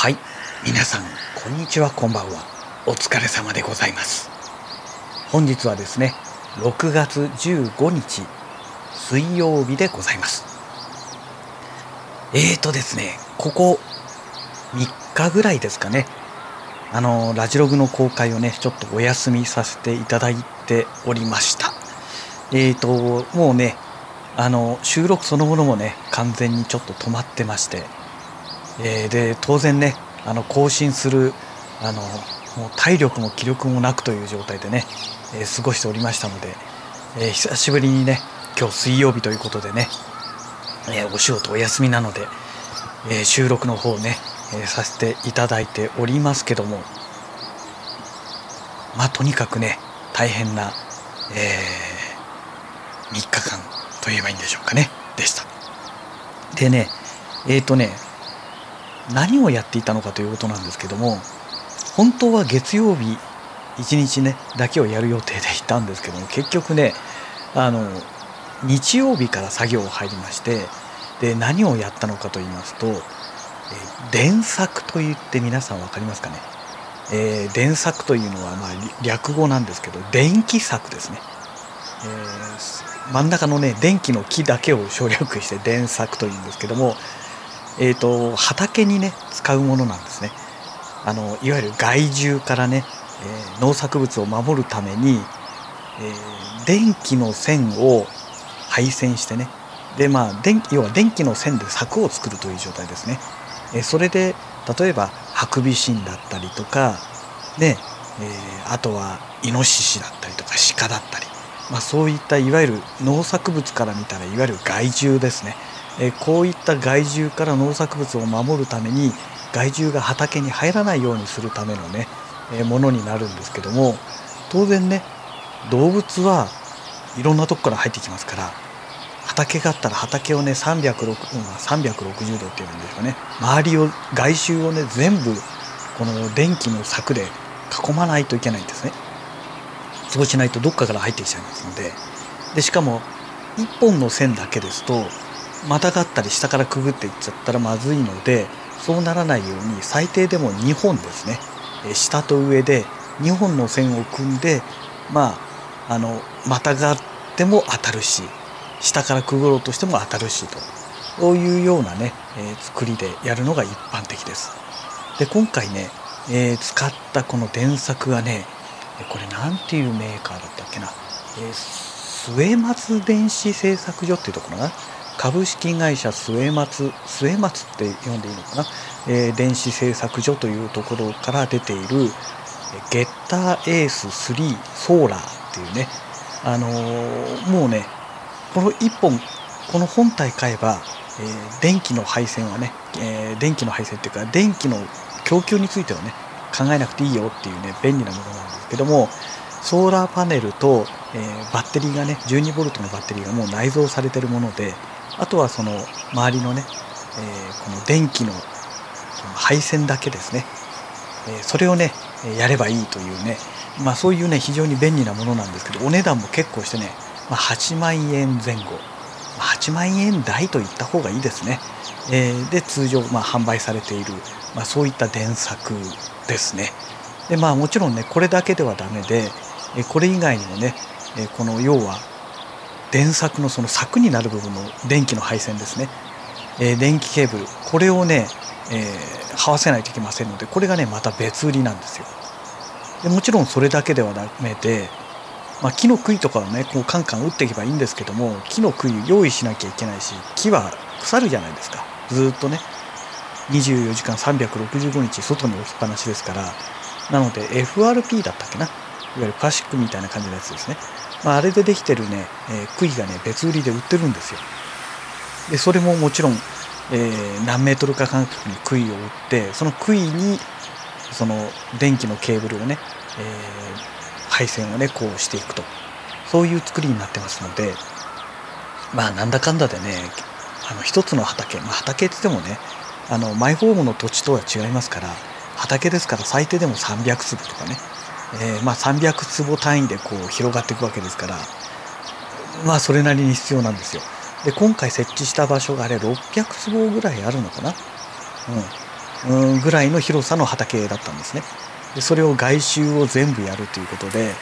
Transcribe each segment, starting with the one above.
はい。皆さんこんにちはこんばんは。お疲れ様でございます。本日はですね6月15日水曜日でございます。えーとですねここ3日ぐらいですかね。あのラジログの公開をねちょっとお休みさせていただいておりました。えーともうねあの収録そのものもね完全にちょっと止まってましてえー、で当然ねあの更新するあのもう体力も気力もなくという状態でね、えー、過ごしておりましたので、えー、久しぶりにね今日水曜日ということでね、えお仕事お休みなので、え収録の方ね、えさせていただいておりますけどもまあとにかくね大変な、え3日間といえばいいんでしょうかねでした。でねえっ、とね何をやっていたのかということなんですけども本当は月曜日1日ねだけをやる予定でいたんですけども結局ねあの日曜日から作業入りましてで何をやったのかと言いますと、え電作といって皆さん分かりますかね、えー、作というのはまあ略語なんですけど電気作ですね、えー、真ん中のね電気の木だけを省略して電作というんですけどもえーと、畑にね使うものなんですね。あのいわゆる害獣からね、えー、農作物を守るために、えー、電気の線を配線してね。でまあ電要は電気の線で柵を作るという状態ですね、えー、それで例えばハクビシンだったりとかね、えー、あとはイノシシだったりとか鹿だったり、まあ、そういったいわゆる農作物から見たらいわゆる害獣ですね。えこういった害獣から農作物を守るために害獣が畑に入らないようにするためのね、えものになるんですけども当然ね動物はいろんなとこから入ってきますから畑があったら畑をね360 360度っていうんですかね周りを外周をね全部この電気の柵で囲まないといけないんですね。そうしないとどっかから入ってきちゃいますので。でしかも1本の線だけですとまたがったり下からくぐっていっちゃったらまずいのでそうならないように最低でも2本ですね。下と上で2本の線を組んでまああのまたがっても当たるし下からくぐろうとしても当たるしとそういうようなね、えー、作りでやるのが一般的です。で今回ね、えー、使ったこの電作がねこれ何ていうメーカーだったっけな、えー、末松電子製作所っていうところかな。株式会社末松末松って読んでいいのかな、えー、電子製作所というところから出ているゲッターエース3ソーラーっていうねあのー、もうねこの1本この本体買えば、えー、電気の配線はね、えー、電気の配線っていうか電気の供給についてはね考えなくていいよっていうね便利なものなんですけどもソーラーパネルと、えー、バッテリーがね 12V のバッテリーがもう内蔵されてるものであとはその周りのね、えー、この電気の配線だけですね、え、それをねやればいいというねまあそういうね非常に便利なものなんですけどお値段も結構してね、まあ、8万円前後8万円台といった方がいいですね、えー、で通常まあ販売されている、まあ、そういった電作ですね。でまあもちろんねこれだけではダメでこれ以外にもねこの要は電柵のその柵になる部分の電気の配線ですね、え、電気ケーブル。これをね、え、這わせないといけませんのでこれがねまた別売りなんですよ。でもちろんそれだけではダメで、まあ、木の杭とかをねこうカンカン打っていけばいいんですけども木の杭用意しなきゃいけないし木は腐るじゃないですか。ずっとね。24時間365日外に置きっぱなしですから。なので FRP だったっけな？いわゆるプラスチックみたいな感じのやつですね。まあ、あれでできてるね、えー、杭がね別売りで売ってるんですよ。でそれももちろん、えー、何メートルか間隔に杭を打ってその杭にその電気のケーブルをね、えー、配線をねこうしていくと。そういう作りになってますのでまあなんだかんだでねあの一つの畑、まあ、畑って言ってもねあのマイホームの土地とは違いますから畑ですから最低でも300粒とかねえー、まあ、300坪単位でこう広がっていくわけですからまあそれなりに必要なんですよ。で今回設置した場所があれ600坪ぐらいあるのかな？うん、うんぐらいの広さの畑だったんですね。でそれを外周を全部やるということで、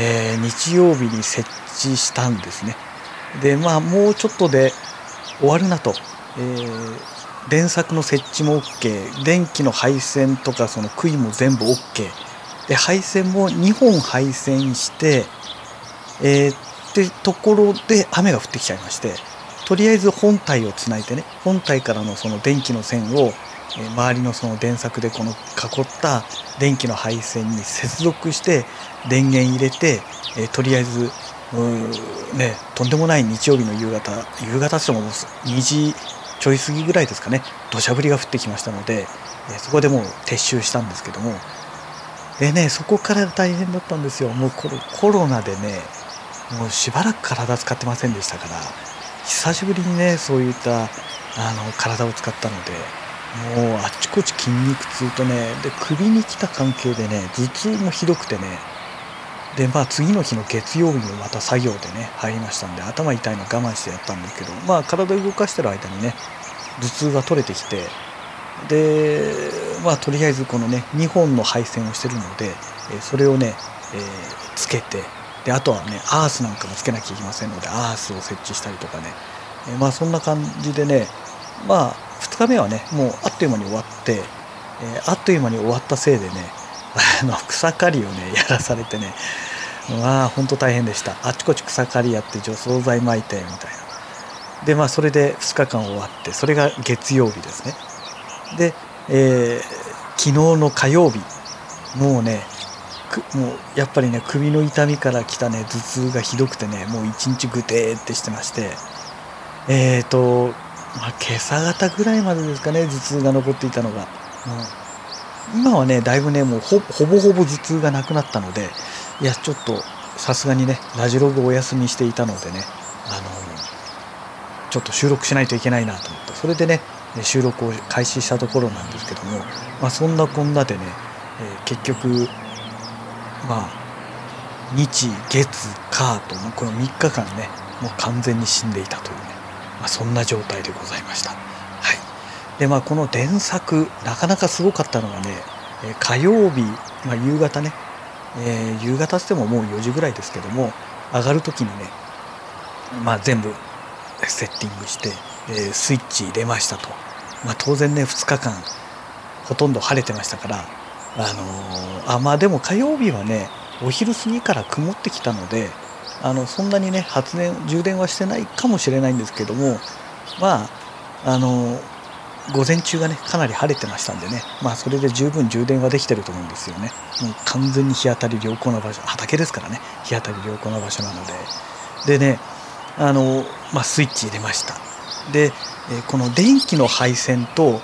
えー、日曜日に設置したんですね。でまあもうちょっとで終わるなと、えー、電柵の設置も OK 電気の配線とかその杭も全部 OK で配線も2本配線してえー、ってところで雨が降ってきちゃいましてとりあえず本体をつないでね本体からのその電気の線を周りのその電柵でこの囲った電気の配線に接続して電源入れて、えとりあえずねとんでもない日曜日の夕方夕方っても2時ちょい過ぎぐらいですかね土砂降りが降ってきましたので、えそこでもう撤収したんですけどもでねそこから大変だったんですよ。もうコロナでねもうしばらく体使ってませんでしたから久しぶりにねそういったあの体を使ったのでもうあっちこっち筋肉痛とねで首に来た関係でね頭痛もひどくてねでまあ次の日の月曜日にまた作業でね入りましたんで頭痛いの我慢してやったんですけどまあ体動かしてる間にね頭痛が取れてきてでまとりあえずこのね2本の配線をしてるのでそれをね、え、つけてであとはねアースなんかもつけなきゃいけませんのでアースを設置したりとかね、えまあそんな感じでねまあ2日目はねもうあっという間に終わって、え、あっという間に終わったせいでね あの草刈りをねやらされてねまあ本当大変でした。あちこち草刈りやって除草剤撒いてみたいな。でまあそれで2日間終わってそれが月曜日ですね。で、えー、昨日の火曜日もうねもうやっぱりね首の痛みから来たね頭痛がひどくてねもう一日ぐてーってしてましてえっ、ー、と、まあ、今朝方ぐらいまでですかね頭痛が残っていたのが、うん、今はねだいぶねもうほぼほぼ頭痛がなくなったのでいやちょっとさすがにねラジログお休みしていたのでねあのちょっと収録しないといけないなと思ってそれでね収録を開始したところなんですけども、まあ、そんなこんなでね、えー、結局まあ日月火とこの3日間ねもう完全に死んでいたというね、まあ、そんな状態でございました。はい、でまあこの電作なかなかすごかったのがね火曜日、まあ、夕方ね、えー、夕方ってももう4時ぐらいですけども上がる時にね、まあ、全部セッティングして、え、スイッチ入れましたと、まあ、当然ね2日間ほとんど晴れてましたからあのー、あまあでも火曜日はねお昼過ぎから曇ってきたのであのそんなにね発電充電はしてないかもしれないんですけどもまああの、午前中がねかなり晴れてましたんでねまあそれで十分充電はできてると思うんですよね。もう完全に日当たり良好な場所畑ですからね日当たり良好な場所なので。でねあのまあ、スイッチ入れました。で、この電気の配線と、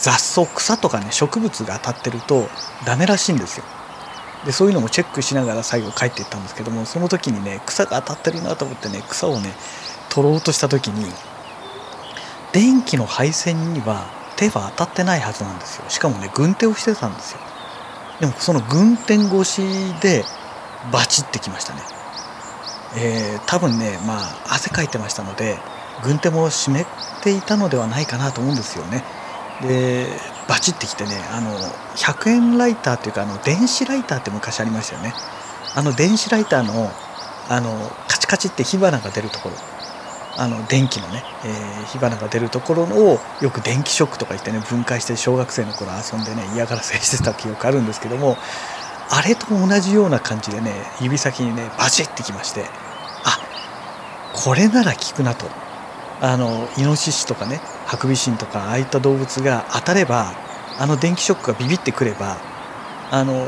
雑草草とかね植物が当たってるとダメらしいんですよ。でそういうのもチェックしながら最後帰っていったんですけどもその時にね草が当たってるなと思ってね草をね取ろうとした時に電気の配線には手は当たってないはずなんですよ。しかもね軍手をしてたんですよ。でもその軍手越しでバチってきましたね。えー、多分ねまあ汗かいてましたので軍手も湿っていたのではないかなと思うんですよね。でバチってきてねあの100円ライターっていうかあの電子ライターって昔ありましたよね。あの電子ライターのあのカチカチって火花が出るところ。あの電気のね、えー、火花が出るところをよく電気ショックとか言ってね分解して小学生の頃遊んでね嫌がらせしてた記憶あるんですけどもあれと同じような感じでね指先にねバチッてきましてあこれなら効くなと。あのイノシシとかねハクビシンとかああいった動物が当たればあの電気ショックがビビってくればあの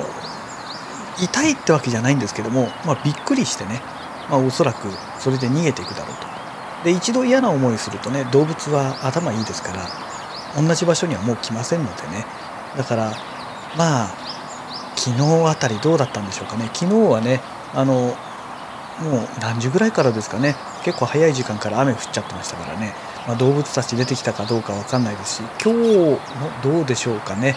痛いってわけじゃないんですけども、まあ、びっくりしてね、まあ、おそらくそれで逃げていくだろうと。で一度嫌な思いするとね動物は頭いいですから同じ場所にはもう来ませんのでねだからまあ昨日あたりどうだったんでしょうかね昨日はねあのもう何時ぐらいからですかね。結構早い時間から雨降っちゃってましたからね、まあ、動物たち出てきたかどうか分かんないですし今日もどうでしょうかね。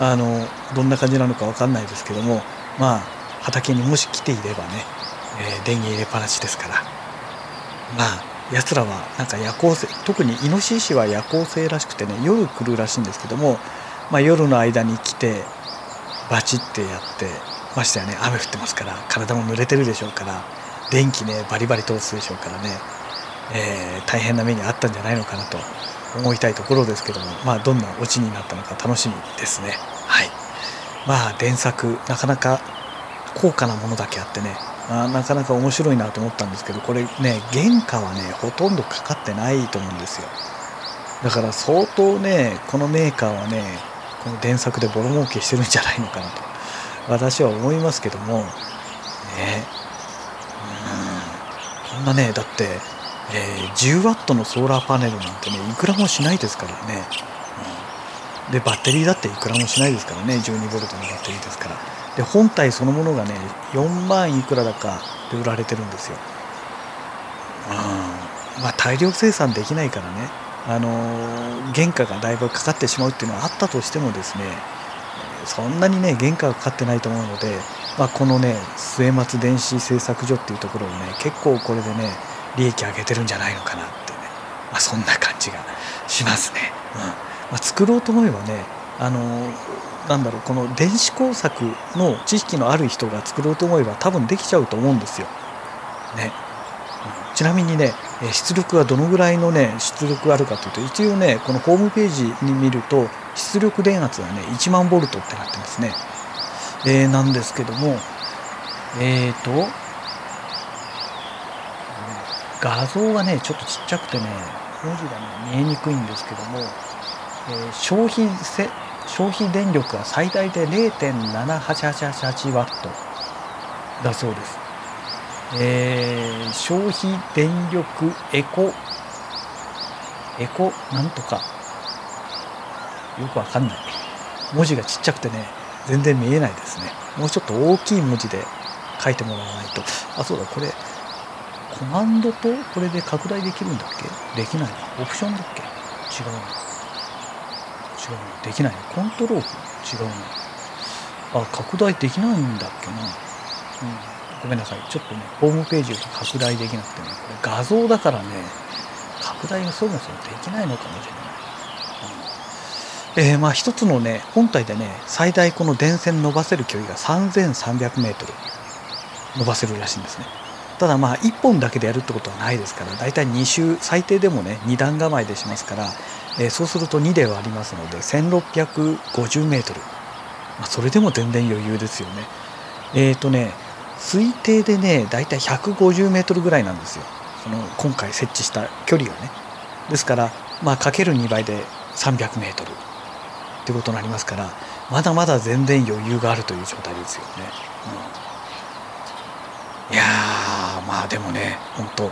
あのどんな感じなのか分かんないですけどもまあ畑にもし来ていればね、えー、電源入れっぱなしですから。まあやつらはなんか夜行性特にイノシシは夜行性らしくてね夜来るらしいんですけどもまあ、夜の間に来てバチってやってましたよね。雨降ってますから体も濡れてるでしょうから。電気ねバリバリ通すでしょうからね、えー、大変な目にあったんじゃないのかなと思いたいところですけどもまあどんなオチになったのか楽しみですね。はい。まあ電作なかなか高価なものだけあってねまあなかなか面白いなと思ったんですけどこれね原価はねほとんどかかってないと思うんですよ。だから相当ねこのメーカーはねこの電作でボロ儲けしてるんじゃないのかなと私は思いますけどもね。んなねだって、えー、10ワットのソーラーパネルなんてねいくらもしないですからね、うん、でバッテリーだっていくらもしないですからね。12V のバッテリーですから。で本体そのものがね4万いくらだかで売られてるんですよ、うん、まあ大量生産できないからね。あの原価がだいぶかかってしまうっていうのはあったとしてもですねそんなにね原価がかかってないと思うので、まあ、このね末松電子製作所っていうところをね結構これでね利益上げてるんじゃないのかなってね、まあ、そんな感じがしますね。うんまあ、作ろうと思えばねあのなんだろうこの電子工作の知識のある人が作ろうと思えば多分できちゃうと思うんですよ。ね。ちなみにね出力はどのぐらいのね出力があるかというと一応ねこのホームページに見ると出力電圧はね1万ボルトってなってますね。えー、なんですけどもえっ、ー、と画像がねちょっとちっちゃくてね文字がね見えにくいんですけども、えー、消費せ消費電力は最大で0.7888ワットだそうです。えー、消費電力エコエコなんとかよくわかんない文字がちっちゃくてね全然見えないですね。もうちょっと大きい文字で書いてもらわないと。あそうだこれコマンドとこれで拡大できるんだっけ？できないな。オプションだっけ？違うな。違うな。できないな。コントロール？違うな。あ拡大できないんだっけな。うん。ごめんなさい。ちょっとねホームページを拡大できなくてね。これ画像だからね拡大がそもそもできないのかもしれない、えー、まあ一つのね本体でね最大この電線伸ばせる距離が 3300m 伸ばせるらしいんですね。ただまあ1本だけでやるってことはないですからだいたい2周最低でもね2段構えでしますから、えー、そうすると2で割りますので 1650m、まあ、それでも全然余裕ですよね。えっ、ー、とね推定でね大体150メートルぐらいなんですよ。その今回設置した距離がね。ですからまあかける2倍で300メートル。ってことになりますからまだまだ全然余裕があるという状態ですよね、うん、いやまあでもね本当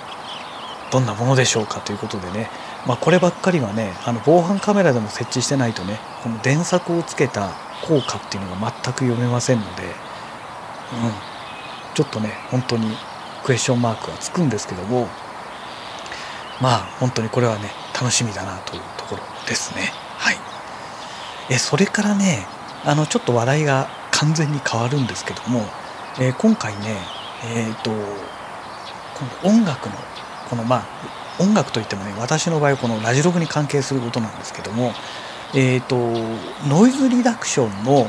どんなものでしょうかということでね、まあ、こればっかりはねあの防犯カメラでも設置してないとねこの電柵をつけた効果っていうのが全く読めませんので、うん、ちょっとね本当にクエスチョンマークがつくんですけどもまあ本当にこれはね楽しみだなというところですね。はい。えそれからねあのちょっと話題が完全に変わるんですけども、えー、今回ねえっ、ー、とこの音楽のこのまあ音楽といってもね私の場合はこのラジログに関係することなんですけどもえっ、ー、とノイズリダクションの、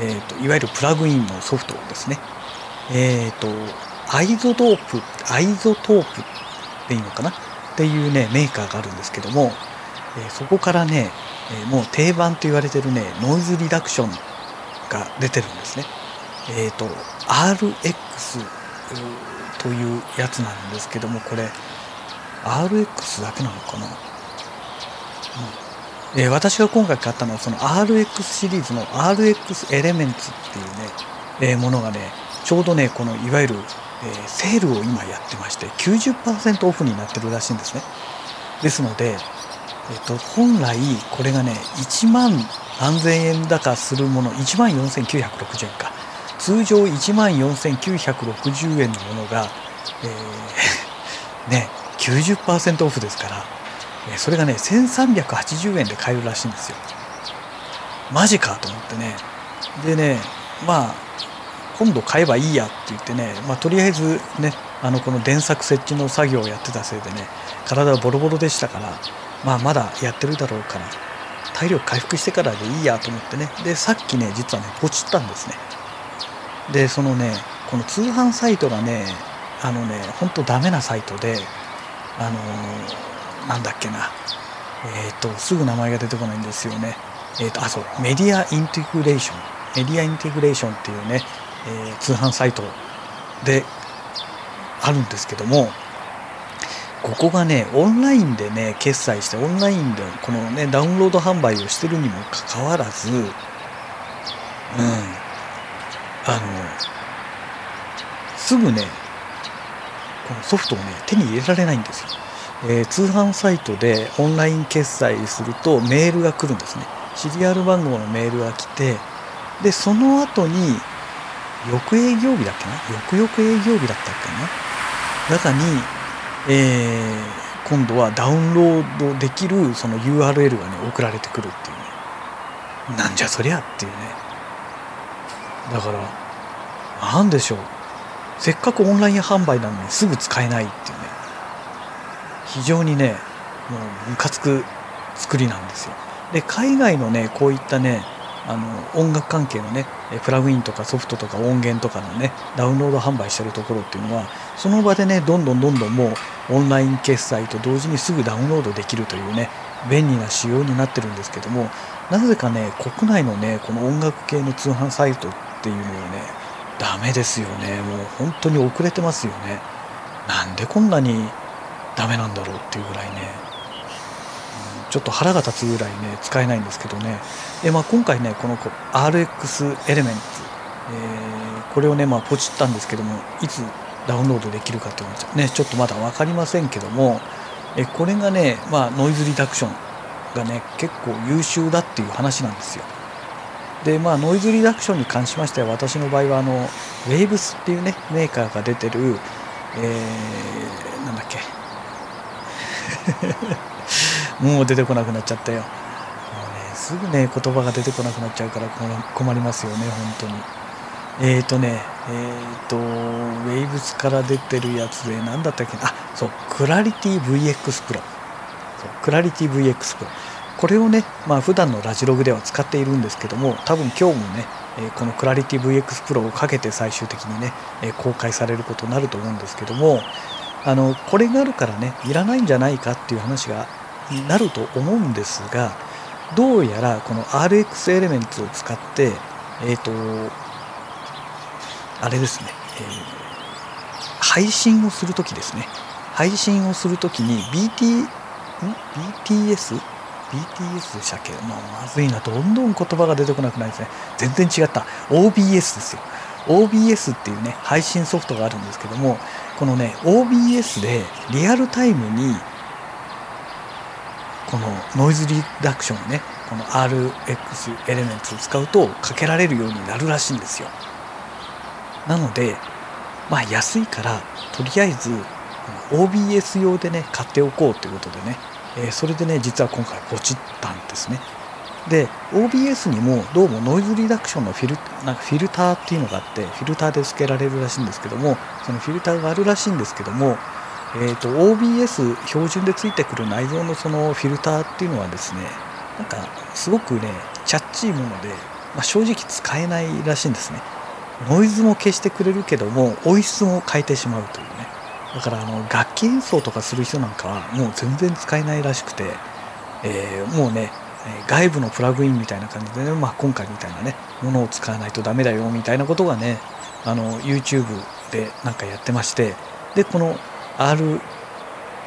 えーといわゆるプラグインのソフトですね。えっ、と iZotope iZotope っていいのかな？っていうねメーカーがあるんですけども、え、そこからね、え、もう定番と言われてるねノイズリダクションが出てるんですね。えっ、ー、と RX というやつなんですけどもこれ RX だけなのかな、うん。えー、私が今回買ったのはその RX シリーズの RX エレメンツっていうね、えー、ものがねちょうどねこのいわゆる、えー、セールを今やってまして90%オフになってるらしいんですね。ですので、えーと、本来これがね1万何千円だかするもの1万4960円か。通常1万4960円のものが、えー、ね90%オフですから、それがね1380円で買えるらしいんですよ。マジかと思ってね。でねまあ今度買えばいいやって言ってね、まあ、とりあえずねあのこの電柵設置の作業をやってたせいでね体はボロボロでしたから、まあ、まだやってるだろうから体力回復してからでいいやと思ってね。でさっきね実はねポチったんですね。でそのねこの通販サイトがねあのねほんとダメなサイトであのー、なんだっけな。えっ、ー、とすぐ名前が出てこないんですよね。えっ、ー、とあそうメディアインテグレーション。メディアインテグレーションっていうね、えー、通販サイトであるんですけどもここがねオンラインでね決済してオンラインでこのねダウンロード販売をしてるにもかかわらずうん。あのすぐねこのソフトをね手に入れられないんですよ、えー、通販サイトでオンライン決済するとメールが来るんですね。シリアル番号のメールが来てでその後に翌営業日だっけな？翌々営業日だったっけな？中に、えー、今度はダウンロードできるその URL がね送られてくるっていうね。なんじゃそりゃっていうね。だから何でしょう。せっかくオンライン販売なのにすぐ使えないっていうね。非常にねもうムカつく作りなんですよ。で海外のねこういったねあの音楽関係のねプラグインとかソフトとか音源とかのねダウンロード販売してるところっていうのはその場でねどんどんどんどんもうオンライン決済と同時にすぐダウンロードできるというね便利な仕様になってるんですけどもなぜかね国内のねこの音楽系の通販サイトっていうのはねダメですよね。もう本当に遅れてますよね。なんでこんなにダメなんだろうっていうぐらいね。ちょっと腹が立つぐらいね使えないんですけどね。で、まあ、今回ねこの RX エレメンツ、えー、これをね、まあ、ポチったんですけどもいつダウンロードできるかっていうのはねちょっとまだ分かりませんけどもえこれがね、まあ、ノイズリダクションがね結構優秀だっていう話なんですよ。でまあノイズリダクションに関しましては私の場合はあのウェーブスっていうねメーカーが出てるえー、なんだっけ。もう出てこなくなっちゃったよ。もうねすぐね言葉が出てこなくなっちゃうから困りますよね本当に。えっ、ー、とねえっ、ー、とウェイブスから出てるやつで何だったっけあそうクラリティ VX プロそうクラリティ VX プロこれをねまあ普段のラジログでは使っているんですけども多分今日もねこのクラリティ VX プロをかけて最終的にね公開されることになると思うんですけどもあのこれがあるからねいらないんじゃないかっていう話がなると思うんですがどうやらこの RX エレメンツを使ってえっ、ー、とあれですね、えー、配信をするときですね。配信をするときに BT ん？BTS BTS でしたっけ？もうまずいな。どんどん言葉が出てこなくないですね。全然違った。OBS ですよ。OBS っていうね配信ソフトがあるんですけどもこのね OBS でリアルタイムにこのノイズリダクションをねこの RX エレメンツを使うとかけられるようになるらしいんですよ。なのでまあ安いからとりあえず OBS 用でね買っておこうということでね、えー、それでね実は今回ポチったんですね。で OBS にもどうもノイズリダクションのフィルなんかフィルターっていうのがあってフィルターで付けられるらしいんですけどもそのフィルターがあるらしいんですけどもえーと、OBS 標準でついてくる内蔵のそのフィルターっていうのはですねなんかすごくねチャッチいもので、まあ、正直使えないらしいんですね。ノイズも消してくれるけども音質も変えてしまうというね。だからあの楽器演奏とかする人なんかはもう全然使えないらしくて、えー、もうね外部のプラグインみたいな感じでね、まあ、今回みたいなねものを使わないとダメだよみたいなことがねあの YouTube でなんかやってましてでこの R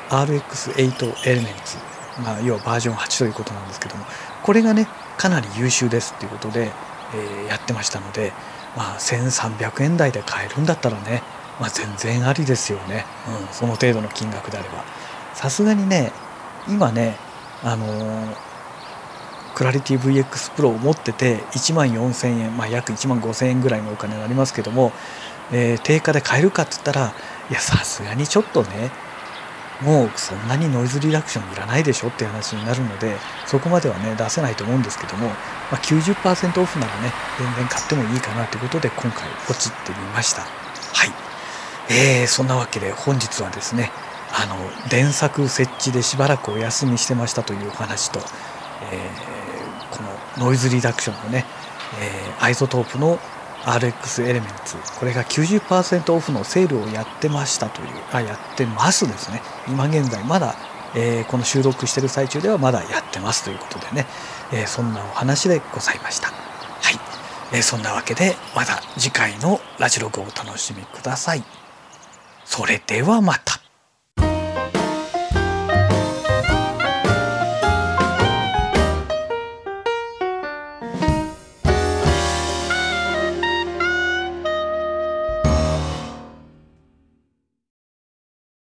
RX8 エレメンツ、まあ、要はバージョン8ということなんですけどもこれがねかなり優秀ですっていうことで、えー、やってましたので、まあ、1300円台で買えるんだったらね、まあ、全然ありですよね、うん、その程度の金額であれば。さすがにね今ねあのー、クラリティ VX プロを持ってて1万4000円、まあ、約1万5000円ぐらいのお金になりますけども、えー、定価で買えるかっつったらいやさすがにちょっとねもうそんなにノイズリダクションいらないでしょっていう話になるのでそこまではね出せないと思うんですけども、まあ、90%オフならね全然買ってもいいかなということで今回ポチってみました。はい。えー、そんなわけで本日はですねあの電作設置でしばらくお休みしてましたというお話と、えーこのノイズリダクションのね、えー、 iZotope の RX Elements。これが90%オフのセールをやってましたという。あやってますですね。今現在まだ、えー、この収録してる最中ではまだやってますということでね、えー、そんなお話でございました。はい、えー、そんなわけでまた次回のラジログをお楽しみください。それではまた。